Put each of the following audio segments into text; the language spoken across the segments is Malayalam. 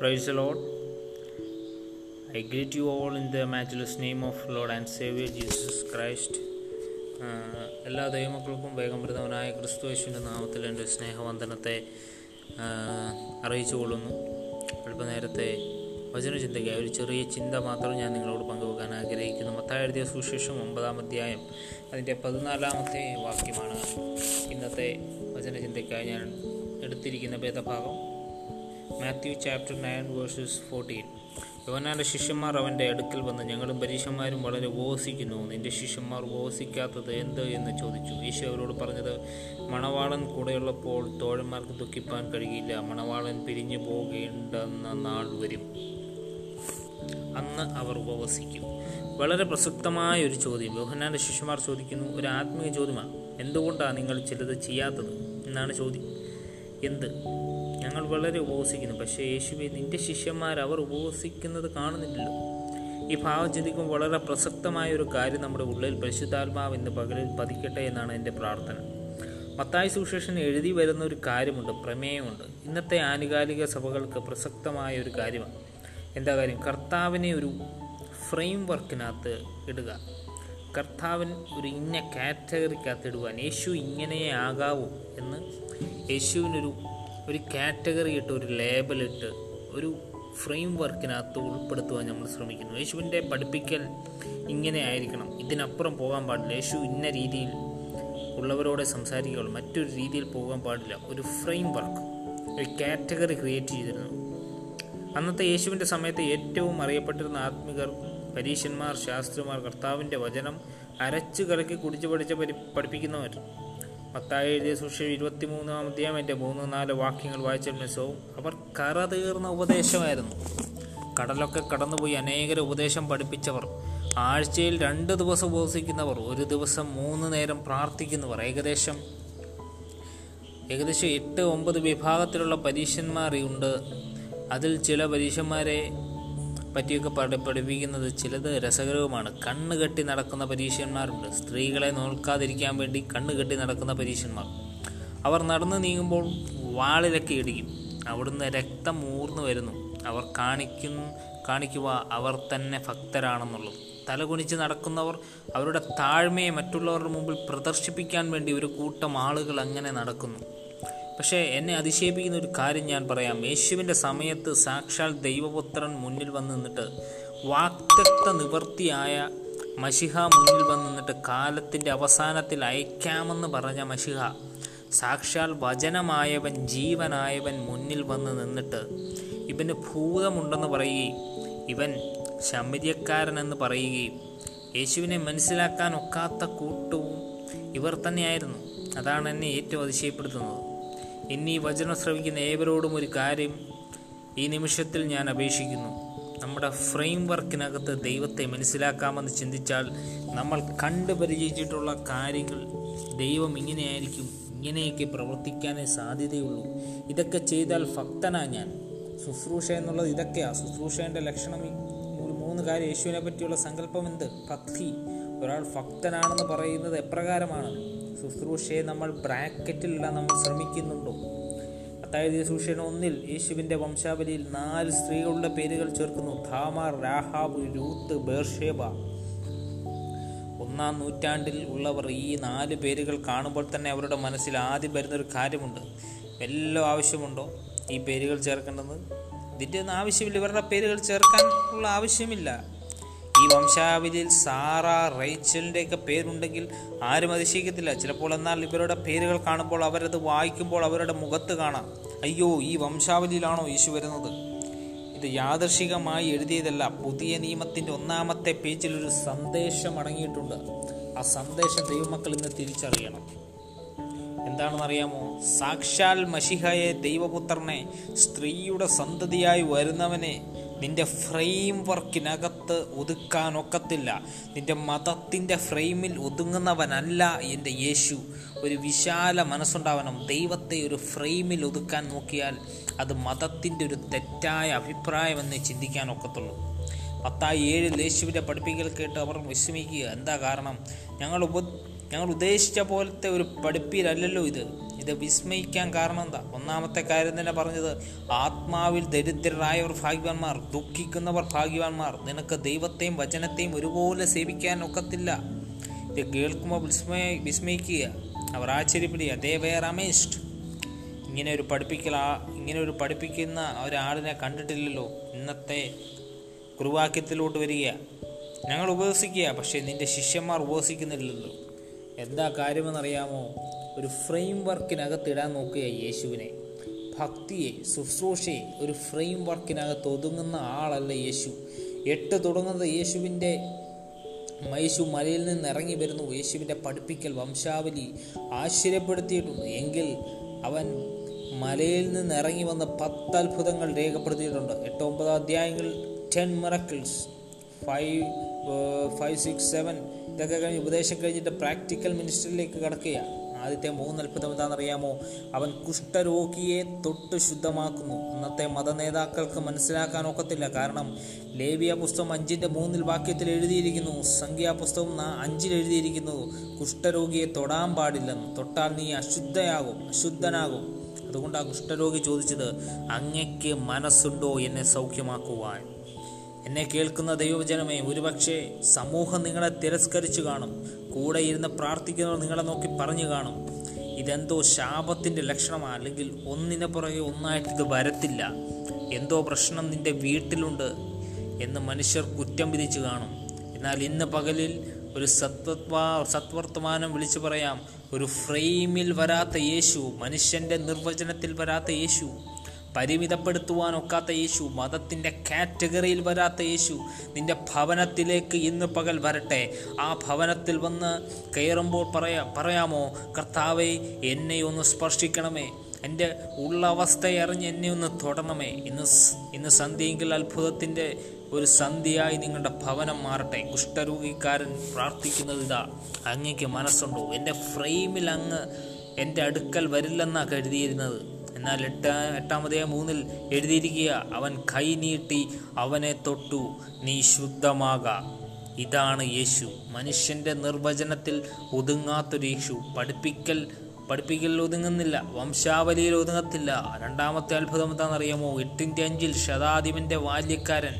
Praise the Lord. I greet you all in the matchless of Lord and Savior Jesus Christ. എല്ലാ ദൈവമക്കൾക്കും വേഗം വരുന്നവനായ ക്രിസ്തു യേശുവിന്റെ നാമത്തിൽ എന്റെ സ്നേഹവന്ദനത്തെ അറിയിച്ചു കൊള്ളുന്നു. അല്പനേരത്തെ വചനചിന്തയ്ക്കായി ഒരു ചെറിയ ചിന്ത മാത്രം ഞാൻ നിങ്ങളോട് പങ്കുവെക്കാൻ ആഗ്രഹിക്കുന്നു. മത്തായ എഴുതിയ സുശേഷം ഒമ്പതാം അധ്യായം അതിന്റെ പതിനാലാമത്തെ വാക്യമാണ്. ഇന്നത്തെ വചനചിന്തയ്ക്കായി ഞാൻ എടുത്തിരിക്കുന്ന ഭേദഭാഗം Matthew chapter nine verses fourteen യോനാന്റെ ശിഷ്യന്മാർ അവന്റെ അടുക്കൽ വന്ന് ഞങ്ങളും പരീക്ഷന്മാരും വളരെ ഉപവസിക്കുന്നു. നിന്റെ ശിഷ്യന്മാർ ഉപവസിക്കാത്തത് എന്ത് എന്ന് ചോദിച്ചു. ഈശോ അവരോട് പറഞ്ഞത് മണവാളൻ കൂടെയുള്ളപ്പോൾ തോഴന്മാർക്ക് ദുഃഖിപ്പാൻ കഴിയില്ല. മണവാളൻ പിരിഞ്ഞു പോകേണ്ടെന്ന നാൾ വരും. അന്ന് അവർ ഉപവസിക്കും. വളരെ പ്രസക്തമായ ഒരു ചോദ്യം. യോഹനാന്റെ ശിഷ്യന്മാർ ചോദിക്കുന്നു ഒരു ആത്മീയ ചോദ്യമാണ് എന്തുകൊണ്ടാണ് നിങ്ങൾ ചിലത് ചെയ്യാത്തത്? എന്നാണ് ചോദ്യം. എന്ത്? ഞങ്ങൾ വളരെ ഉപവസിക്കുന്നു. പക്ഷേ യേശുവെ നിന്റെ ശിഷ്യന്മാർ അവർ ഉപവസിക്കുന്നത് കാണുന്നില്ലല്ലോ. ഈ ഭാവം വളരെ പ്രസക്തമായ ഒരു കാര്യം നമ്മുടെ ഉള്ളിൽ പരിശുദ്ധാത്മാവ് ഇന്ന് പകലിൽ പതിക്കട്ടെ എന്നാണ് എന്റെ പ്രാർത്ഥന. മത്തായി സുശേഷൻ എഴുതി വരുന്ന ഒരു കാര്യമുണ്ട് പ്രമേയമുണ്ട്. ഇന്നത്തെ ആനുകാലിക സഭകൾക്ക് പ്രസക്തമായ ഒരു കാര്യമാണ്. എന്താ കാര്യം? കർത്താവിനെ ഒരു ഫ്രെയിം വർക്കിനകത്ത് ഇടുക. കർത്താവിൻ ഒരു ഇന്ന കാറ്റഗറിക്കകത്ത് ഇടുവാൻ യേശു ഇങ്ങനെയേ ആകാവൂ എന്ന് യേശുവിനൊരു ഒരു കാറ്റഗറി ഇട്ട് ഒരു ലേബലിട്ട് ഒരു ഫ്രെയിം വർക്കിനകത്ത് ഉൾപ്പെടുത്തുവാൻ നമ്മൾ ശ്രമിക്കുന്നു. യേശുവിന്റെ പഠിപ്പിക്കൽ ഇങ്ങനെ ആയിരിക്കണം. ഇതിനപ്പുറം പോകാൻ പാടില്ല. യേശു ഇന്ന രീതിയിൽ ഉള്ളവരോടെ സംസാരിക്കുകയുള്ളൂ. മറ്റൊരു രീതിയിൽ പോകാൻ പാടില്ല. ഒരു ഫ്രെയിം വർക്ക് ഒരു കാറ്റഗറി ക്രിയേറ്റ് ചെയ്തിരുന്നു. അന്നത്തെ യേശുവിന്റെ സമയത്ത് ഏറ്റവും അറിയപ്പെട്ടിരുന്ന ആത്മികർ പരീശന്മാർ ശാസ്ത്രിമാർ കർത്താവിന്റെ വചനം അരച്ചു കലക്കി കുടിച്ചു പഠിച്ച പഠിപ്പിക്കുന്നവർ. മത്തായി എഴുതിയ സുഷ്യം ഇരുപത്തിമൂന്നാം അധ്യായം എന്റെ മൂന്ന് നാല് വാക്യങ്ങൾ വായിച്ച മെസ്സവും അവർ കറ തീർന്ന ഉപദേശമായിരുന്നു. കടലൊക്കെ കടന്നുപോയി അനേകരെ ഉപദേശം പഠിപ്പിച്ചവർ. ആഴ്ചയിൽ രണ്ട് ദിവസം ഉപസിക്കുന്നവർ ഒരു ദിവസം മൂന്ന് നേരം പ്രാർത്ഥിക്കുന്നവർ. ഏകദേശം ഏകദേശം എട്ട് ഒമ്പത് വിഭാഗത്തിലുള്ള പരീക്ഷന്മാരുണ്ട്. അതിൽ ചില പരീക്ഷന്മാരെ പറ്റിയൊക്കെ പഠി പഠിപ്പിക്കുന്നത് ചിലത് രസകരവുമാണ്. കണ്ണ് കെട്ടി നടക്കുന്ന പരീക്ഷന്മാരുണ്ട്. സ്ത്രീകളെ നോക്കാതിരിക്കാൻ വേണ്ടി കണ്ണ് കെട്ടി നടക്കുന്ന പരീക്ഷന്മാർ. അവർ നടന്നു നീങ്ങുമ്പോൾ വാളിലൊക്കെ ഇടിക്കും അവിടുന്ന് രക്തം ഊർന്നു വരുന്നു. അവർ കാണിക്കുന്നു കാണിക്കുക അവർ തന്നെ ഭക്തരാണെന്നുള്ളത്. തലകുനിച്ച് നടക്കുന്നവർ അവരുടെ താഴ്മയെ മറ്റുള്ളവരുടെ മുമ്പിൽ പ്രദർശിപ്പിക്കാൻ വേണ്ടി ഒരു കൂട്ടം ആളുകൾ അങ്ങനെ നടക്കുന്നു. പക്ഷേ എന്നെ അതിശയിപ്പിക്കുന്ന ഒരു കാര്യം ഞാൻ പറയാം. യേശുവിന്റെ സമയത്ത് സാക്ഷാൽ ദൈവപുത്രൻ മുന്നിൽ വന്ന് നിന്നിട്ട് വാക്തത്വ നിവർത്തിയായ മഷിഹ മുന്നിൽ വന്ന് നിന്നിട്ട് കാലത്തിന്റെ അവസാനത്തിൽ അയക്കാമെന്ന് പറഞ്ഞ മഷിഹ സാക്ഷാൽ വചനമായവൻ ജീവനായവൻ മുന്നിൽ വന്ന് നിന്നിട്ട് ഇവന് ഭൂതമുണ്ടെന്ന് പറയുകയും ഇവൻ ശമര്യക്കാരനെന്ന് പറയുകയും യേശുവിനെ മനസ്സിലാക്കാൻ ഒക്കാത്ത കൂട്ടവും ഇവർ തന്നെയായിരുന്നു. അതാണ് എന്നെ ഏറ്റവും അതിശയപ്പെടുത്തുന്നത്. ഇനി വചനം ശ്രവിക്കുന്ന ഏവരോടും ഒരു കാര്യം ഈ നിമിഷത്തിൽ ഞാൻ അപേക്ഷിക്കുന്നു. നമ്മുടെ ഫ്രെയിം വർക്കിനകത്ത് ദൈവത്തെ മനസ്സിലാക്കാമെന്ന് ചിന്തിച്ചാൽ നമ്മൾ കണ്ടു പരിചയിച്ചിട്ടുള്ള കാര്യങ്ങൾ ദൈവം ഇങ്ങനെയായിരിക്കും ഇങ്ങനെയൊക്കെ പ്രവർത്തിക്കാനേ സാധ്യതയുള്ളൂ. ഇതൊക്കെ ചെയ്താൽ ഭക്തനാ ഞാൻ. ശുശ്രൂഷ എന്നുള്ളത് ഇതൊക്കെയാണ് ശുശ്രൂഷേന്റെ ലക്ഷണം മൂന്ന് കാര്യം യേശുവിനെ പറ്റിയുള്ള സങ്കല്പം എന്ത് ഭക്തി. ഒരാൾ ഭക്തനാണെന്ന് പറയുന്നത് എപ്രകാരമാണ്? ശുശ്രൂഷയെ നമ്മൾ ബ്രാക്കറ്റിലിടാൻ നമ്മൾ ശ്രമിക്കുന്നുണ്ടോ? അതായത് ശുശ്രൂഷയുടെ ഒന്നിൽ യേശുവിന്റെ വംശാവലിയിൽ നാല് സ്ത്രീകളുടെ പേരുകൾ ചേർക്കുന്നു. Tamar Rahab Ruth Bathsheba. ഒന്നാം നൂറ്റാണ്ടിൽ ഉള്ളവർ ഈ നാല് പേരുകൾ കാണുമ്പോൾ തന്നെ അവരുടെ മനസ്സിൽ ആദ്യം വരുന്നൊരു കാര്യമുണ്ട്. എല്ലാം ആവശ്യമുണ്ടോ ഈ പേരുകൾ ചേർക്കേണ്ടത്? ഇതിന്റെ ഒന്നും ആവശ്യമില്ല. ഇവരുടെ പേരുകൾ ചേർക്കാൻ ഉള്ള ആവശ്യമില്ല. ഈ വംശാവലിയിൽ സാറ റൈച്ചലിന്റെയൊക്കെ പേരുണ്ടെങ്കിൽ ആരും അതിശയിക്കത്തില്ല ചിലപ്പോൾ എന്നാൽ ഇവരുടെ പേരുകൾ കാണുമ്പോൾ അവരത് വായിക്കുമ്പോൾ അവരുടെ മുഖത്ത് കാണാം. അയ്യോ ഈ വംശാവലിയിലാണോ യേശു വരുന്നത്? ഇത് യാദർശികമായി എഴുതിയതല്ല. പുതിയ നിയമത്തിന്റെ ഒന്നാമത്തെ പേജിൽ ഒരു സന്ദേശം അടങ്ങിയിട്ടുണ്ട്. ആ സന്ദേശം ദൈവമക്കൾ ഇന്ന് തിരിച്ചറിയണം. എന്താണെന്ന് അറിയാമോ സാക്ഷാൽ മഷിഹയെ ദൈവപുത്രനെ സ്ത്രീയുടെ സന്തതിയായി വരുന്നവനെ നിന്റെ ഫ്രെയിം വർക്കിനകത്ത് ഒതുക്കാനൊക്കത്തില്ല. നിന്റെ മതത്തിന്റെ ഫ്രെയിമിൽ ഒതുങ്ങുന്നവനല്ല എന്റെ യേശു. ഒരു വിശാല മനസ്സുണ്ടാവണം. ദൈവത്തെ ഒരു ഫ്രെയിമിൽ ഒതുക്കാൻ നോക്കിയാൽ അത് മതത്തിന്റെ ഒരു തെറ്റായ അഭിപ്രായമെന്ന് ചിന്തിക്കാൻ ഒക്കത്തുള്ളൂ പത്തായി ഏഴിൽ യേശുവിന്റെ പഠിപ്പിക്കൽ കേട്ട് അവർ വിഷമിക്കുക. എന്താ കാരണം? ഞങ്ങൾ ഉപ ഞങ്ങൾ ഉദ്ദേശിച്ച പോലത്തെ ഒരു പഠിപ്പിലല്ലല്ലോ ഇത്. ഇത് വിസ്മയിക്കാൻ കാരണം എന്താ? ഒന്നാമത്തെ കാര്യം തന്നെ പറഞ്ഞത് ആത്മാവിൽ ദരിദ്രരായവർ ഭാഗ്യവാന്മാർ ദുഃഖിക്കുന്നവർ ഭാഗ്യവാന്മാർ നിനക്ക് ദൈവത്തെയും വചനത്തെയും ഒരുപോലെ സേവിക്കാൻ ഒക്കത്തില്ല. ഇത് കേൾക്കുമ്പോൾ വിസ്മയ വിസ്മയിക്കുക. അവർ ആശ്ചര്യപ്പെടുക ദേ വേർ അമേസ്ഡ് ഇങ്ങനെ ഒരു പഠിപ്പിക്കൽ ഇങ്ങനെ ഒരു പഠിപ്പിക്കുന്ന ഒരാളിനെ കണ്ടിട്ടില്ലല്ലോ. ഇന്നത്തെ കുറുവാക്യത്തിലോട്ട് വരിക. ഞങ്ങൾ ഉപവസിക്കുക പക്ഷേ നിന്റെ ശിഷ്യന്മാർ ഉപവസിക്കുന്നില്ലല്ലോ എന്താ കാര്യമെന്നറിയാമോ? ഒരു ഫ്രെയിം വർക്കിനകത്ത് ഇടാൻ നോക്കുക യേശുവിനെ. ഭക്തിയെ ശുശ്രൂഷയെ ഒരു ഫ്രെയിം വർക്കിനകത്ത് ഒതുങ്ങുന്ന ആളല്ല യേശു. എട്ട് തുടങ്ങുന്നത് യേശുവിന്റെ മൈശു മലയിൽ നിന്ന് ഇറങ്ങി വരുന്നു. യേശുവിന്റെ പഠിപ്പിക്കൽ വംശാവലി ആശ്ചര്യപ്പെടുത്തിയിട്ടുണ്ട്. എങ്കിൽ അവൻ മലയിൽ നിന്ന് ഇറങ്ങി വന്ന് പത്ത് അത്ഭുതങ്ങൾ രേഖപ്പെടുത്തിയിട്ടുണ്ട്. എട്ട് ഒമ്പത് അധ്യായങ്ങൾ ten miracles five five six seven ഇതൊക്കെ കഴിഞ്ഞ് ഉപദേശം കഴിഞ്ഞിട്ട് പ്രാക്ടിക്കൽ മിനിസ്റ്ററിലേക്ക് കടക്കുക ആദ്യത്തെ മൂന്ന് അത്ഭുതം എന്താണെന്നറിയാമോ അവൻ കുഷ്ഠരോഗിയെ തൊട്ട് ശുദ്ധമാക്കുന്നു. അന്നത്തെ മതനേതാക്കൾക്ക് മനസ്സിലാക്കാൻ ഒക്കത്തില്ല. കാരണം ലേവിയ പുസ്തകം അഞ്ചിന്റെ മൂന്നിൽ വാക്യത്തിൽ എഴുതിയിരിക്കുന്നു. സംഖ്യാപുസ്തകം പുസ്തകം അഞ്ചിൽ എഴുതിയിരിക്കുന്നു. കുഷ്ഠരോഗിയെ തൊടാൻ പാടില്ലെന്ന്. തൊട്ടാൽ നീ അശുദ്ധയാകും അശുദ്ധനാകും. അതുകൊണ്ട് ആ കുഷ്ഠരോഗി ചോദിച്ചത് അങ്ങയ്ക്ക് മനസ്സുണ്ടോ എന്നെ സൗഖ്യമാക്കുവാൻ? എന്നെ കേൾക്കുന്ന ദൈവജനമേ ഒരുപക്ഷെ സമൂഹം നിങ്ങളെ തിരസ്കരിച്ചു കാണും. കൂടെ ഇരുന്ന് പ്രാർത്ഥിക്കുന്നവർ നിങ്ങളെ നോക്കി പറഞ്ഞു കാണും. ഇതെന്തോ ശാപത്തിന്റെ ലക്ഷണമാണ് അല്ലെങ്കിൽ ഒന്നിനെ പുറകെ ഒന്നായിട്ട് ഇത് വരത്തില്ല. എന്തോ പ്രശ്നം നിന്റെ വീട്ടിലുണ്ട് എന്ന് മനുഷ്യർ കുറ്റം വിധിച്ചു കാണും. എന്നാൽ ഇന്ന് പകലിൽ ഒരു സത്വ സത്വർത്തമാനം വിളിച്ചു പറയാം. ഒരു ഫ്രെയിമിൽ വരാത്ത യേശു മനുഷ്യന്റെ നിർവചനത്തിൽ വരാത്ത യേശു പരിമിതപ്പെടുത്തുവാൻ ഒക്കാത്ത യേശു മതത്തിന്റെ കാറ്റഗറിയിൽ വരാത്ത യേശു നിന്റെ ഭവനത്തിലേക്ക് ഇന്ന് പകൽ വരട്ടെ. ആ ഭവനത്തിൽ വന്ന് കയറുമ്പോൾ പറയാ പറയാമോ കർത്താവെ എന്നെ ഒന്ന് സ്പർശിക്കണമേ. എന്റെ ഉള്ള അവസ്ഥയെ അറിഞ്ഞ് എന്നെ ഒന്ന് തൊടണമേ. ഇന്ന് ഇന്ന് സന്ധ്യയെങ്കിൽ അത്ഭുതത്തിന്റെ ഒരു സന്ധ്യയായി നിങ്ങളുടെ ഭവനം മാറട്ടെ. കുഷ്ഠരോഗിക്കാരൻ പ്രാർത്ഥിക്കുന്നത് ഇതാ. അങ്ങേക്ക് മനസ്സുണ്ടോ? എന്റെ ഫ്രെയിമിൽ അങ്ങ് എന്റെ അടുക്കൽ വരില്ലെന്നാണ് കരുതിയിരുന്നത്. എന്നാൽ എട്ടാ എട്ടാമതേ മൂന്നിൽ എഴുതിയിരിക്കുക അവൻ കൈ നീട്ടി അവനെ തൊട്ടു നീ ശുദ്ധമാക. ഇതാണ് യേശു. മനുഷ്യന്റെ നിർവചനത്തിൽ ഒതുങ്ങാത്തൊരു യേശു. പഠിപ്പിക്കൽ പഠിപ്പിക്കൽ ഒതുങ്ങുന്നില്ല വംശാവലിയിൽ ഒതുങ്ങത്തില്ല. രണ്ടാമത്തെ അത്ഭുതം എന്താണെന്നറിയാമോ? എട്ടിന്റെ അഞ്ചിൽ ശതാധിപന്റെ ബാല്യക്കാരൻ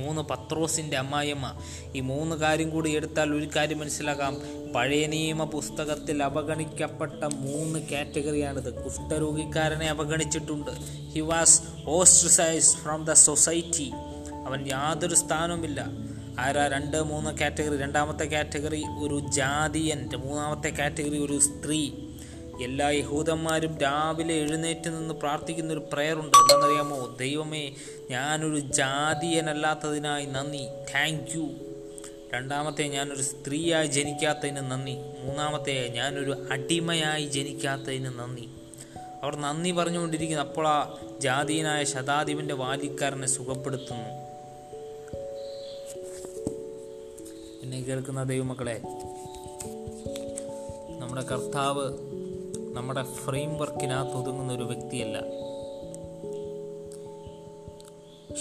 മൂന്ന് പത്രോസിന്റെ അമ്മായിയമ്മ. ഈ മൂന്ന് കാര്യം കൂടി എടുത്താൽ ഒരു കാര്യം മനസ്സിലാക്കാം. പഴയ നിയമ പുസ്തകത്തിൽ അവഗണിക്കപ്പെട്ട മൂന്ന് കാറ്റഗറിയാണിത്. കുഷ്ഠരോഗിക്കാരനെ അവഗണിച്ചിട്ടുണ്ട്. He was ostracise from the society അവൻ യാതൊരു സ്ഥാനവുമില്ല. ആരാ രണ്ട് മൂന്ന് കാറ്റഗറി? രണ്ടാമത്തെ കാറ്റഗറി ഒരു ജാതിയൻ. മൂന്നാമത്തെ കാറ്റഗറി ഒരു സ്ത്രീ. എല്ലാ യഹൂദന്മാരും രാവിലെ എഴുന്നേറ്റ് നിന്ന് പ്രാർത്ഥിക്കുന്ന ഒരു പ്രയറുണ്ട്. എന്താണെന്നറിയാമോ? ദൈവമേ ഞാനൊരു ജാതിയനല്ലാത്തതിനായി നന്ദി. താങ്ക് യു രണ്ടാമത്തെ ഞാനൊരു സ്ത്രീയായി ജനിക്കാത്തതിന് നന്ദി. മൂന്നാമത്തെ ഞാനൊരു അടിമയായി ജനിക്കാത്തതിന് നന്ദി. അവർ നന്ദി പറഞ്ഞുകൊണ്ടിരിക്കുന്നു. അപ്പോൾ ആ ജാതീയനായ ശതാധിപന്റെ വാലിക്കാരനെ സുഖപ്പെടുത്തുന്നു. എന്നെ കേൾക്കുന്ന ദൈവമക്കളെ നമ്മുടെ കർത്താവ് നമ്മുടെ ഫ്രെയിം വർക്കിനകത്ത് ഒതുങ്ങുന്ന ഒരു വ്യക്തിയല്ല.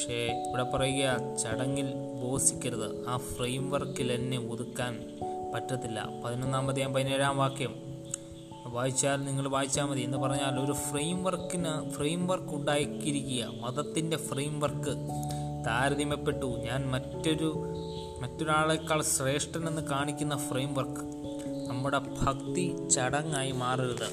പക്ഷേ ഇവിടെ പറയുക ചടങ്ങിൽ ബോസിക്കരുത് ആ ഫ്രെയിം വർക്കിൽ എന്നെ ഒതുക്കാൻ പറ്റത്തില്ല. പതിനൊന്നാമത് പതിനേഴാം വാക്യം. വായിച്ചാൽ നിങ്ങൾ വായിച്ചാൽ മതി എന്ന് പറഞ്ഞാൽ ഒരു ഫ്രെയിം വർക്കിന് ഫ്രെയിം വർക്ക് ഉണ്ടാക്കിയിരിക്കുക. മതത്തിന്റെ ഫ്രെയിം വർക്ക് താരതമ്യപ്പെട്ടു. ഞാൻ മറ്റൊരു മറ്റൊരാളെക്കാൾ ശ്രേഷ്ഠനെന്ന് കാണിക്കുന്ന ഫ്രെയിം വർക്ക് നമ്മുടെ ഭക്തി ചടങ്ങായി മാറരുത്.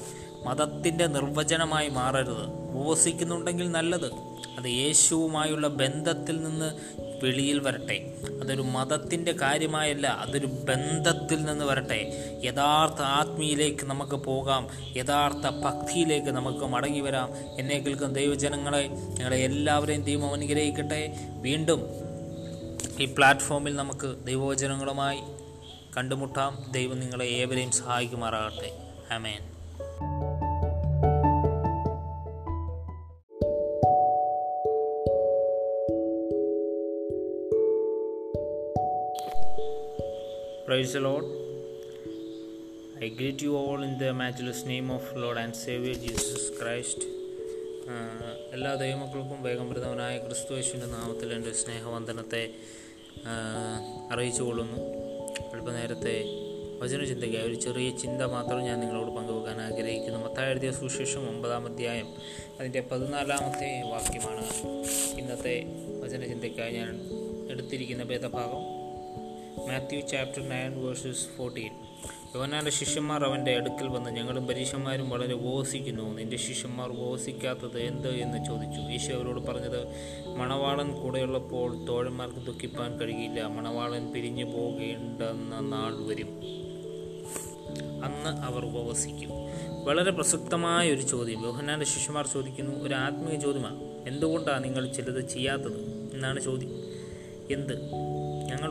മതത്തിന്റെ നിർവചനമായി മാറരുത്. ഉപവസിക്കുന്നുണ്ടെങ്കിൽ നല്ലത്. അത് യേശുവുമായുള്ള ബന്ധത്തിൽ നിന്ന് വെളിയിൽ വരട്ടെ. അതൊരു മതത്തിന്റെ കാര്യമായല്ല അതൊരു ബന്ധത്തിൽ നിന്ന് വരട്ടെ. യഥാർത്ഥ ആത്മീയിലേക്ക് നമുക്ക് പോകാം യഥാർത്ഥ ഭക്തിയിലേക്ക് നമുക്ക് മടങ്ങി വരാം. എന്നെ കേൾക്കുന്ന ദൈവജനങ്ങളെ ഞങ്ങളെ എല്ലാവരെയും ദൈവം അനുഗ്രഹിക്കട്ടെ. വീണ്ടും ഈ പ്ലാറ്റ്ഫോമിൽ നമുക്ക് ദൈവവചനങ്ങളുമായി കണ്ടുമുട്ടാം. ദൈവം നിങ്ങളെ ഏവരെയും സഹായിക്കുമാറാകട്ടെ. ആമേൻ. Praise the Lord. I greet you all in the matchless of Lord and Savior Jesus Christ. എല്ലാ ദൈവമക്കൾക്കും വേഗം വരുന്നവനായ ക്രിസ്തു യേശുവിന്റെ നാമത്തിൽ എന്റെ സ്നേഹവന്ദനത്തെ അറിയിച്ചു കൊള്ളുന്നു അല്പനേരത്തെ വചനചിന്തയ്ക്കായി ഒരു ചെറിയ ചിന്ത മാത്രം ഞാൻ നിങ്ങളോട് പങ്കുവെക്കാൻ ആഗ്രഹിക്കുന്നു മത്തായെഴുതിയ സുവിശേഷം ഒമ്പതാം അധ്യായം അതിന്റെ പതിനാലാമത്തെ വാക്യമാണ് ഇന്നത്തെ വചനചിന്തയ്ക്കായി ഞാൻ എടുത്തിരിക്കുന്ന ഭേദഭാഗം Matthew chapter nine verses fourteen യോനാന്റെ ശിഷ്യന്മാർ അവന്റെ അടുക്കൽ വന്ന് ഞങ്ങളും പരീക്ഷന്മാരും വളരെ ഉപവസിക്കുന്നു. നിന്റെ ശിഷ്യന്മാർ ഉപവസിക്കാത്തത് എന്ത് എന്ന് ചോദിച്ചു. ഈശോ അവരോട് പറഞ്ഞത് മണവാളൻ കൂടെയുള്ളപ്പോൾ തോഴന്മാർക്ക് ദുഃഖിപ്പാൻ കഴിയില്ല. മണവാളൻ പിരിഞ്ഞു പോകേണ്ടെന്ന നാൾ വരും. അന്ന് അവർ ഉപവസിക്കും. വളരെ പ്രസക്തമായ ഒരു ചോദ്യം. യോഹനാന്റെ ശിഷ്യന്മാർ ചോദിക്കുന്നു ഒരു ആത്മീയ ചോദ്യമാണ് എന്തുകൊണ്ടാണ് നിങ്ങൾ ചിലത് ചെയ്യാത്തത്? എന്നാണ് ചോദ്യം. എന്ത്?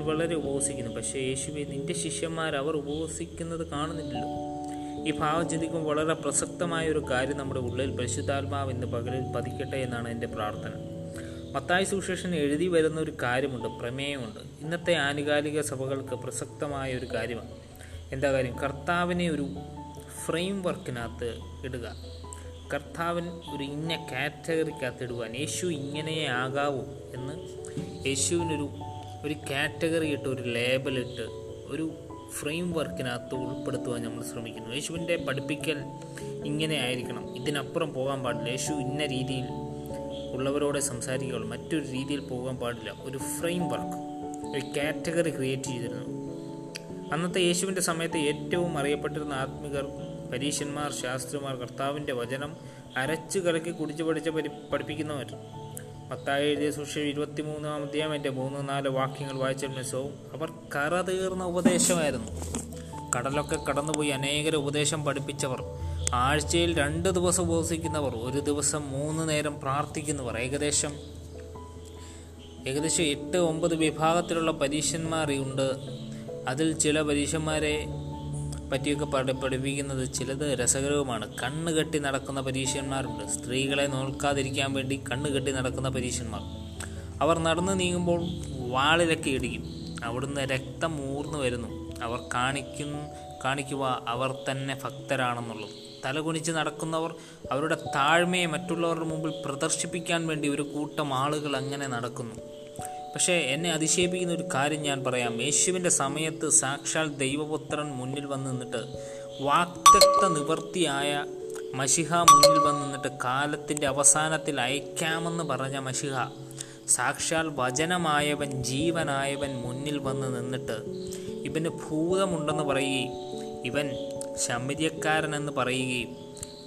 വളരെ ഉപവസിക്കുന്നു. പക്ഷേ യേശുവെ നിന്റെ ശിഷ്യന്മാർ അവർ ഉപവസിക്കുന്നത് കാണുന്നില്ലല്ലോ. ഈ ഭാവം ചിന്തിക്കുമ്പോൾ വളരെ പ്രസക്തമായ ഒരു കാര്യം നമ്മുടെ ഉള്ളിൽ പരിശുദ്ധാത്മാവ് ഇന്ന് പകലിൽ പതിക്കട്ടെ എന്നാണ് എന്റെ പ്രാർത്ഥന. മത്തായി സുശേഷൻ എഴുതി വരുന്ന ഒരു കാര്യമുണ്ട് പ്രമേയമുണ്ട്. ഇന്നത്തെ ആനുകാലിക സഭകൾക്ക് പ്രസക്തമായ ഒരു കാര്യമാണ്. എന്താ കാര്യം? കർത്താവിനെ ഒരു ഫ്രെയിം വർക്കിനകത്ത് ഇടുക. കർത്താവൻ ഒരു ഇന്ന കാറ്റഗറിക്കകത്ത് ഇടുവാൻ യേശു ഇങ്ങനെ ആകാവൂ എന്ന് യേശുവിനൊരു ഒരു കാറ്റഗറി ഇട്ട് ഒരു ലേബലിട്ട് ഒരു ഫ്രെയിം വർക്കിനകത്ത് ഉൾപ്പെടുത്തുവാൻ നമ്മൾ ശ്രമിക്കുന്നു. യേശുവിന്റെ പഠിപ്പിക്കൽ ഇങ്ങനെ ആയിരിക്കണം. ഇതിനപ്പുറം പോകാൻ പാടില്ല. യേശു ഇന്ന രീതിയിൽ ഉള്ളവരോടെ സംസാരിക്കുകയുള്ളൂ മറ്റൊരു രീതിയിൽ പോകാൻ പാടില്ല. ഒരു ഫ്രെയിം വർക്ക് ഒരു കാറ്റഗറി ക്രിയേറ്റ് ചെയ്തിരുന്നു. അന്നത്തെ യേശുവിന്റെ സമയത്ത് ഏറ്റവും അറിയപ്പെട്ടിരുന്ന ആത്മികർ പരീശന്മാർ ശാസ്ത്രിമാർ കർത്താവിന്റെ വചനം അരച്ചു കലക്കി കുടിച്ചു പഠിച്ച് പഠിപ്പിക്കുന്നവർ. മത്തായി എഴുതിയ സുഷയം ഇരുപത്തി മൂന്നാം അധ്യായം എന്റെ മൂന്ന് നാല് വാക്യങ്ങൾ വായിച്ച മെസ്സവും അവർ കറ തീർന്ന ഉപദേശമായിരുന്നു. കടലൊക്കെ കടന്നുപോയി അനേകരെ ഉപദേശം പഠിപ്പിച്ചവർ. ആഴ്ചയിൽ രണ്ട് ദിവസം ഉപവസിക്കുന്നവർ ഒരു ദിവസം മൂന്ന് നേരം പ്രാർത്ഥിക്കുന്നവർ. ഏകദേശം ഏകദേശം എട്ട് ഒമ്പത് വിഭാഗത്തിലുള്ള പരീക്ഷന്മാരുണ്ട്. അതിൽ ചില പരീക്ഷന്മാരെ പറ്റിയൊക്കെ പഠി പഠിപ്പിക്കുന്നത് ചിലത് രസകരവുമാണ്. കണ്ണ് കെട്ടി നടക്കുന്ന പരീക്ഷന്മാരുണ്ട്. സ്ത്രീകളെ നോക്കാതിരിക്കാൻ വേണ്ടി കണ്ണ് കെട്ടി നടക്കുന്ന പരീക്ഷന്മാർ. അവർ നടന്നു നീങ്ങുമ്പോൾ വാളിലൊക്കെ ഇടിക്കും അവിടുന്ന് രക്തം ഊർന്നു വരുന്നു. അവർ കാണിക്കും കാണിക്കുക അവർ തന്നെ ഭക്തരാണെന്നുള്ളത്. തലകുനിച്ച് നടക്കുന്നവർ അവരുടെ താഴ്മയെ മറ്റുള്ളവരുടെ മുമ്പിൽ പ്രദർശിപ്പിക്കാൻ വേണ്ടി ഒരു കൂട്ടം ആളുകൾ അങ്ങനെ നടക്കുന്നു. പക്ഷേ എന്നെ അതിശയിപ്പിക്കുന്ന ഒരു കാര്യം ഞാൻ പറയാം. യേശുവിന്റെ സമയത്ത് സാക്ഷാൽ ദൈവപുത്രൻ മുന്നിൽ വന്ന് നിന്നിട്ട് വാക്തക്ത നിവൃത്തിയായ മഷിഹ മുന്നിൽ വന്ന് നിന്നിട്ട് കാലത്തിന്റെ അവസാനത്തിൽ അയക്കാമെന്ന് പറഞ്ഞ മഷിഹ സാക്ഷാൽ വചനമായവൻ ജീവനായവൻ മുന്നിൽ വന്ന് നിന്നിട്ട് ഇവന് ഭൂതമുണ്ടെന്ന് പറയുകയും ഇവൻ ശമര്യക്കാരനെന്ന് പറയുകയും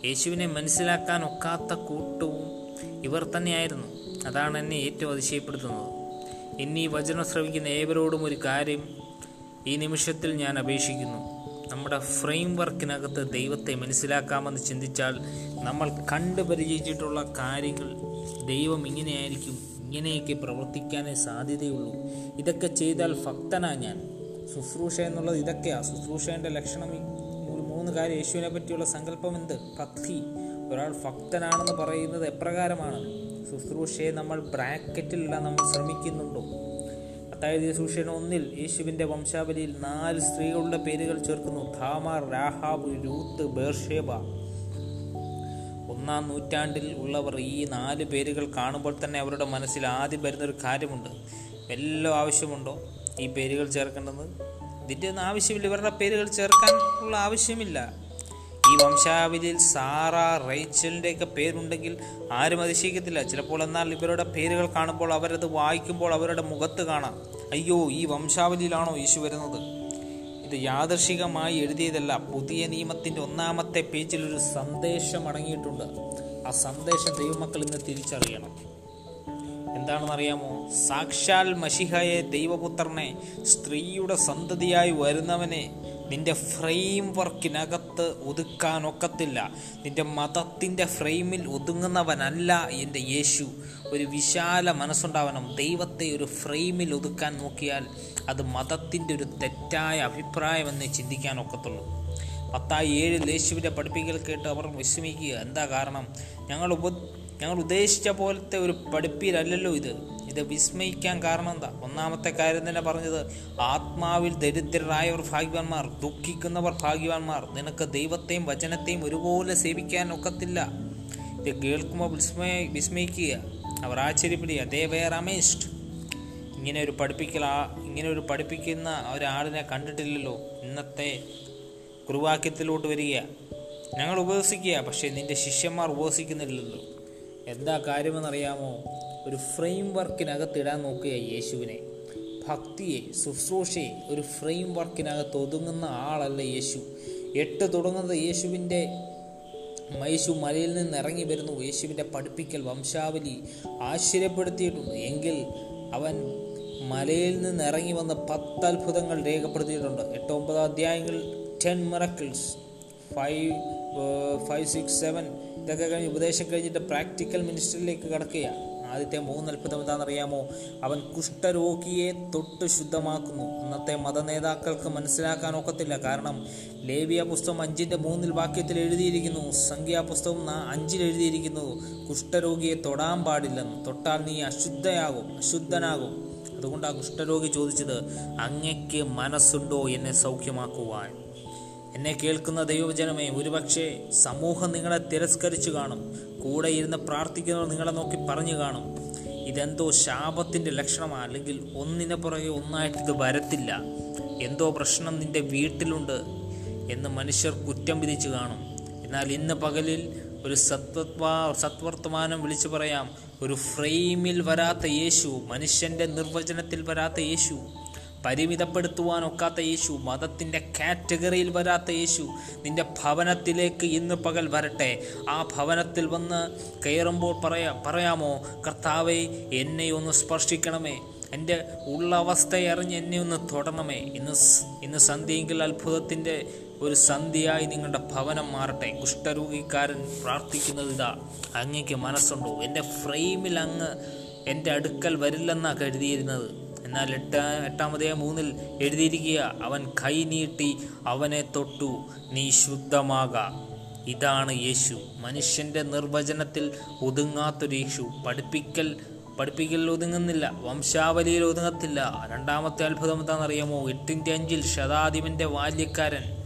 യേശുവിനെ മനസ്സിലാക്കാൻ ഒക്കാത്ത കൂട്ടവും ഇവർ തന്നെയായിരുന്നു. അതാണ് എന്നെ ഏറ്റവും അതിശയപ്പെടുത്തുന്നത്. ഇന്ന് ഈ വചനം ശ്രവിക്കുന്ന ഏവരോടും ഒരു കാര്യം ഈ നിമിഷത്തിൽ ഞാൻ അപേക്ഷിക്കുന്നു. നമ്മുടെ ഫ്രെയിം വർക്കിനകത്ത് ദൈവത്തെ മനസ്സിലാക്കാമെന്ന് ചിന്തിച്ചാൽ നമ്മൾ കണ്ടു പരിചയിച്ചിട്ടുള്ള കാര്യങ്ങൾ ദൈവം ഇങ്ങനെയായിരിക്കും ഇങ്ങനെയൊക്കെ പ്രവർത്തിക്കാനേ സാധ്യതയുള്ളൂ. ഇതൊക്കെ ചെയ്താൽ ഭക്തനാ ഞാൻ. ശുശ്രൂഷ എന്നുള്ളത് ഇതൊക്കെയാണ് ശുശ്രൂഷേന്റെ ലക്ഷണം ഒരു മൂന്ന് കാര്യം യേശുവിനെ പറ്റിയുള്ള സങ്കല്പം എന്ത് ഭക്തി. ഒരാൾ ഭക്തനാണെന്ന് പറയുന്നത് എപ്രകാരമാണ്? ശുശ്രൂഷയെ നമ്മൾ ബ്രാക്കറ്റിലല്ല നമ്മൾ ശ്രമിക്കുന്നുണ്ടോ? അതായത് ശുശ്രൂഷൻ ഒന്നിൽ യേശുവിന്റെ വംശാവലിയിൽ നാല് സ്ത്രീകളുടെ പേരുകൾ ചേർക്കുന്നു. Tamar Rahab Ruth Bathsheba. ഒന്നാം നൂറ്റാണ്ടിൽ ഉള്ളവർ ഈ നാല് പേരുകൾ കാണുമ്പോൾ തന്നെ അവരുടെ മനസ്സിൽ ആദ്യം വരുന്നൊരു കാര്യമുണ്ട്. എല്ലാം ആവശ്യമുണ്ടോ ഈ പേരുകൾ ചേർക്കേണ്ടത്? ഇതിന്റെ ഒന്നും ആവശ്യമില്ല. ഇവരുടെ പേരുകൾ ചേർക്കാൻ ഉള്ള ആവശ്യമില്ല. ഈ വംശാവലിയിൽ സാറ റേച്ചലിന്റെയൊക്കെ പേരുണ്ടെങ്കിൽ ആരും അതിശയിക്കത്തില്ല ചിലപ്പോൾ എന്നാൽ ഇവരുടെ പേരുകൾ കാണുമ്പോൾ അവരത് വായിക്കുമ്പോൾ അവരുടെ മുഖത്ത് കാണാം. അയ്യോ ഈ വംശാവലിയിലാണോ യേശു വരുന്നത്? ഇത് യാദർശികമായി എഴുതിയതല്ല. പുതിയ നിയമത്തിന്റെ ഒന്നാമത്തെ പേജിൽ ഒരു സന്ദേശം അടങ്ങിയിട്ടുണ്ട്. ആ സന്ദേശം ദൈവമക്കൾ ഇന്ന് തിരിച്ചറിയണം. എന്താണെന്നറിയാമോ? സാക്ഷാൽ മഷിഹയെ ദൈവപുത്രനെ സ്ത്രീയുടെ സന്തതിയായി വരുന്നവനെ നിന്റെ ഫ്രെയിം വർക്കിനകത്ത് ഒതുക്കാൻ ഒക്കത്തില്ല നിന്റെ മതത്തിന്റെ ഫ്രെയിമിൽ ഒതുങ്ങുന്നവനല്ല എന്റെ യേശു. ഒരു വിശാല മനസ്സുണ്ടാവണം. ദൈവത്തെ ഒരു ഫ്രെയിമിൽ ഒതുക്കാൻ നോക്കിയാൽ അത് മതത്തിന്റെ ഒരു തെറ്റായ അഭിപ്രായമെന്ന് ചിന്തിക്കാൻ ഒക്കത്തുള്ളൂ പത്തായി ഏഴ് യേശുവിന്റെ പഠിപ്പിക്കൽ കേട്ട് അവർ വിശ്രമിക്കുക എന്താ കാരണം? ഞങ്ങൾ ഉപ ഞങ്ങൾ ഉദ്ദേശിച്ച പോലത്തെ ഒരു പഠിപ്പിലല്ലല്ലോ ഇത്. ഇത് വിസ്മയിക്കാൻ കാരണം എന്താ? ഒന്നാമത്തെ കാര്യം തന്നെ പറഞ്ഞത് ആത്മാവിൽ ദരിദ്രരായവർ ഭാഗ്യവാന്മാർ ദുഃഖിക്കുന്നവർ ഭാഗ്യവാന്മാർ നിനക്ക് ദൈവത്തെയും വചനത്തെയും ഒരുപോലെ സേവിക്കാൻ ഒക്കത്തില്ല. ഇത് കേൾക്കുമ്പോൾ വിസ്മയ വിസ്മയിക്കുക. അവർ ആശ്ചര്യപ്പെടുക ദേ വെയർ അമേസ്റ്റ് ഇങ്ങനെ ഒരു പഠിപ്പിക്കൽ ഇങ്ങനെ ഒരു പഠിപ്പിക്കുന്ന ഒരാളിനെ കണ്ടിട്ടില്ലല്ലോ. ഇന്നത്തെ കുറുവാക്യത്തിലോട്ട് വരിക. ഞങ്ങൾ ഉപവസിക്കുക പക്ഷേ നിന്റെ ശിഷ്യന്മാർ ഉപവസിക്കുന്നില്ലല്ലോ എന്താ കാര്യമെന്നറിയാമോ? ഒരു ഫ്രെയിം വർക്കിനകത്ത് ഇടാൻ നോക്കുക യേശുവിനെ. ഭക്തിയെ ശുശ്രൂഷയെ ഒരു ഫ്രെയിം വർക്കിനകത്ത് ഒതുങ്ങുന്ന ആളല്ല യേശു. എട്ട് തുടങ്ങുന്നത് യേശുവിന്റെ മൈശു മലയിൽ നിന്ന് ഇറങ്ങി വരുന്നു. യേശുവിന്റെ പഠിപ്പിക്കൽ വംശാവലി ആശ്ചര്യപ്പെടുത്തിയിട്ടുണ്ട്. എങ്കിൽ അവൻ മലയിൽ നിന്ന് ഇറങ്ങി വന്ന പത്ത് അത്ഭുതങ്ങൾ രേഖപ്പെടുത്തിയിട്ടുണ്ട്. എട്ട് ഒമ്പത് അധ്യായങ്ങൾ ten miracles five five six seven ഇതൊക്കെ കഴിഞ്ഞ് ഉപദേശം കഴിഞ്ഞിട്ട് പ്രാക്ടിക്കൽ മിനിസ്റ്ററിലേക്ക് കടക്കുക ആദ്യത്തെ മൂന്ന് അത്ഭുതം എന്താണെന്നറിയാമോ? അവൻ കുഷ്ഠരോഗിയെ തൊട്ട് ശുദ്ധമാക്കുന്നു. അന്നത്തെ മത നേതാക്കൾക്ക് മനസ്സിലാക്കാൻ ഒക്കത്തില്ല. കാരണം ലേവിയ പുസ്തകം അഞ്ചിന്റെ മൂന്നിൽ വാക്യത്തിൽ എഴുതിയിരിക്കുന്നു. സംഖ്യാപുസ്തകം പുസ്തകം അഞ്ചിൽ എഴുതിയിരിക്കുന്നു. കുഷ്ഠരോഗിയെ തൊടാൻ പാടില്ലെന്ന് തൊട്ടാൽ നീ അശുദ്ധയാകും അശുദ്ധനാകും. അതുകൊണ്ടാണ് കുഷ്ഠരോഗി ചോദിച്ചത് അങ്ങയ്ക്ക് മനസ്സുണ്ടോ എന്നെ സൗഖ്യമാക്കുവാൻ? എന്നെ കേൾക്കുന്ന ദൈവജനമേ ഒരുപക്ഷെ സമൂഹം നിങ്ങളെ തിരസ്കരിച്ചു കാണും. കൂടെ ഇരുന്ന് പ്രാർത്ഥിക്കുന്നവർ നിങ്ങളെ നോക്കി പറഞ്ഞു കാണും. ഇതെന്തോ ശാപത്തിന്റെ ലക്ഷണമാണ് അല്ലെങ്കിൽ ഒന്നിനെ പുറകെ ഒന്നായിട്ട് ഇത് വരത്തില്ല. എന്തോ പ്രശ്നം നിന്റെ വീട്ടിലുണ്ട് എന്ന് മനുഷ്യർ കുറ്റം വിധിച്ചു കാണും. എന്നാൽ ഇന്ന് പകലിൽ ഒരു സത്വത്വാ സത്വർത്തമാനം വിളിച്ചു പറയാം. ഒരു ഫ്രെയിമിൽ വരാത്ത യേശു മനുഷ്യന്റെ നിർവചനത്തിൽ വരാത്ത യേശു പരിമിതപ്പെടുത്തുവാൻ ഒക്കാത്ത യേശു മതത്തിന്റെ കാറ്റഗറിയിൽ വരാത്ത യേശു നിന്റെ ഭവനത്തിലേക്ക് ഇന്ന് പകൽ വരട്ടെ. ആ ഭവനത്തിൽ വന്ന് കയറുമ്പോൾ പറയാ പറയാമോ കർത്താവെ എന്നെ ഒന്ന് സ്പർശിക്കണമേ. എന്റെ ഉള്ള അവസ്ഥയെ അറിഞ്ഞ് എന്നെ ഒന്ന് തൊടണമേ. ഇന്ന് ഇന്ന് സന്ധ്യയെങ്കിൽ അത്ഭുതത്തിന്റെ ഒരു സന്ധ്യയായി നിങ്ങളുടെ ഭവനം മാറട്ടെ. കുഷ്ഠരോഗിക്കാരൻ പ്രാർത്ഥിക്കുന്നത് ഇതാ അങ്ങേക്ക് മനസ്സുണ്ടോ? എന്റെ ഫ്രെയിമിൽ അങ്ങ് എന്റെ അടുക്കൽ വരില്ലെന്നാണ് കരുതിയിരുന്നത്. എന്നാൽ എട്ടാ എട്ടാമതേ മൂന്നിൽ എഴുതിയിരിക്കുക അവൻ കൈ നീട്ടി അവനെ തൊട്ടു നീ ശുദ്ധമാക. ഇതാണ് യേശു. മനുഷ്യന്റെ നിർവചനത്തിൽ ഒതുങ്ങാത്തൊരു യേശു. പഠിപ്പിക്കൽ പഠിപ്പിക്കൽ ഒതുങ്ങുന്നില്ല വംശാവലിയിൽ ഒതുങ്ങത്തില്ല. രണ്ടാമത്തെ അത്ഭുതം എന്താണെന്നറിയാമോ? എട്ടിന്റെ അഞ്ചിൽ ശതാധിപന്റെ ബാല്യക്കാരൻ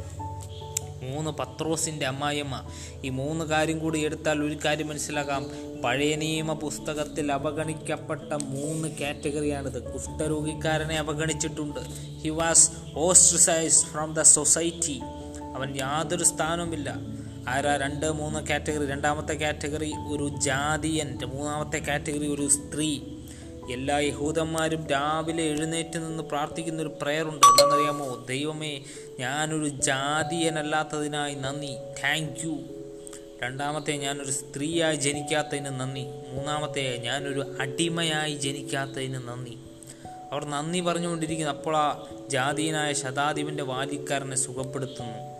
മൂന്ന് പത്രോസിന്റെ അമ്മായിയമ്മ. ഈ മൂന്ന് കാര്യം കൂടി എടുത്താൽ ഒരു കാര്യം മനസ്സിലാക്കാം. പഴയ നിയമ പുസ്തകത്തിൽ അവഗണിക്കപ്പെട്ട മൂന്ന് കാറ്റഗറിയാണിത്. കുഷ്ഠരോഗിക്കാരനെ അവഗണിച്ചിട്ടുണ്ട്. He was ostracise from the society അവൻ യാതൊരു സ്ഥാനവുമില്ല. ആരാ രണ്ട് മൂന്ന് കാറ്റഗറി? രണ്ടാമത്തെ കാറ്റഗറി ഒരു ജാതിയൻ. മൂന്നാമത്തെ കാറ്റഗറി ഒരു സ്ത്രീ. എല്ലാ യഹൂദന്മാരും രാവിലെ എഴുന്നേറ്റ് നിന്ന് പ്രാർത്ഥിക്കുന്ന ഒരു ഉണ്ട് എന്താണെന്നറിയാമോ? ദൈവമേ ഞാനൊരു ജാതീയനല്ലാത്തതിനായി നന്ദി. താങ്ക് യു രണ്ടാമത്തെ ഞാനൊരു സ്ത്രീയായി ജനിക്കാത്തതിന് നന്ദി. മൂന്നാമത്തെ ഞാനൊരു അടിമയായി ജനിക്കാത്തതിന് നന്ദി. അവർ നന്ദി പറഞ്ഞുകൊണ്ടിരിക്കുന്നു. അപ്പോൾ ആ ജാതീയനായ ശതാധിപന്റെ വാലിക്കാരനെ സുഖപ്പെടുത്തുന്നു.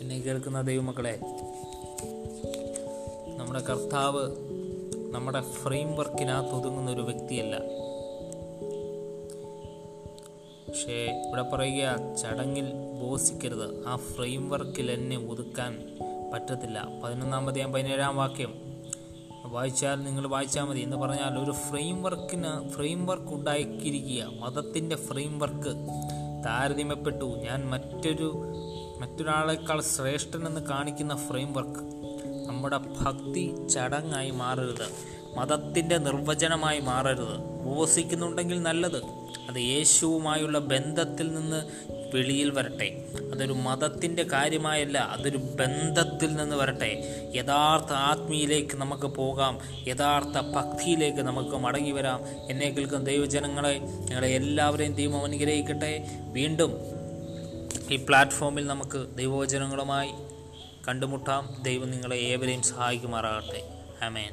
എന്നെ കേൾക്കുന്ന ദൈവമക്കളെ നമ്മുടെ കർത്താവ് നമ്മുടെ ഫ്രെയിം വർക്കിനകത്ത് ഒതുങ്ങുന്ന ഒരു വ്യക്തിയല്ല. പക്ഷേ ഇവിടെ പറയുക ചടങ്ങിൽ ബോസിക്കരുത് ആ ഫ്രെയിം വർക്കിൽ എന്നെ ഒതുക്കാൻ പറ്റത്തില്ല. പതിനൊന്നാമത് പതിനേഴാം വാക്യം. വായിച്ചാൽ നിങ്ങൾ വായിച്ചാൽ മതി. എന്ന് പറഞ്ഞാൽ ഒരു ഫ്രെയിം വർക്കിന് ഫ്രെയിം വർക്ക് ഉണ്ടാക്കിയിരിക്കുക. മതത്തിന്റെ ഫ്രെയിം വർക്ക് താരതമ്യപ്പെട്ടു. ഞാൻ മറ്റൊരു മറ്റൊരാളെക്കാൾ ശ്രേഷ്ഠനെന്ന് കാണിക്കുന്ന ഫ്രെയിം വർക്ക് നമ്മുടെ ഭക്തി ചടങ്ങായി മാറരുത്. മതത്തിന്റെ നിർവചനമായി മാറരുത്. ഉപവസിക്കുന്നുണ്ടെങ്കിൽ നല്ലത്. അത് യേശുവുമായുള്ള ബന്ധത്തിൽ നിന്ന് വെളിയിൽ വരട്ടെ. അതൊരു മതത്തിന്റെ കാര്യമായല്ല അതൊരു ബന്ധത്തിൽ നിന്ന് വരട്ടെ. യഥാർത്ഥ ആത്മീയിലേക്ക് നമുക്ക് പോകാം. യഥാർത്ഥ ഭക്തിയിലേക്ക് നമുക്ക് മടങ്ങി വരാം. എന്നെ കേൾക്കുന്ന ദൈവജനങ്ങളെ ഞങ്ങളെ എല്ലാവരെയും ദൈവം അനുഗ്രഹിക്കട്ടെ. വീണ്ടും ഈ പ്ലാറ്റ്ഫോമിൽ നമുക്ക് ദൈവവചനങ്ങളുമായി കണ്ടുമുട്ടാം. ദൈവം നിങ്ങളെ ഏവരെയും സഹായിക്കുമാറാകട്ടെ. അമേൻ